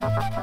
Bye.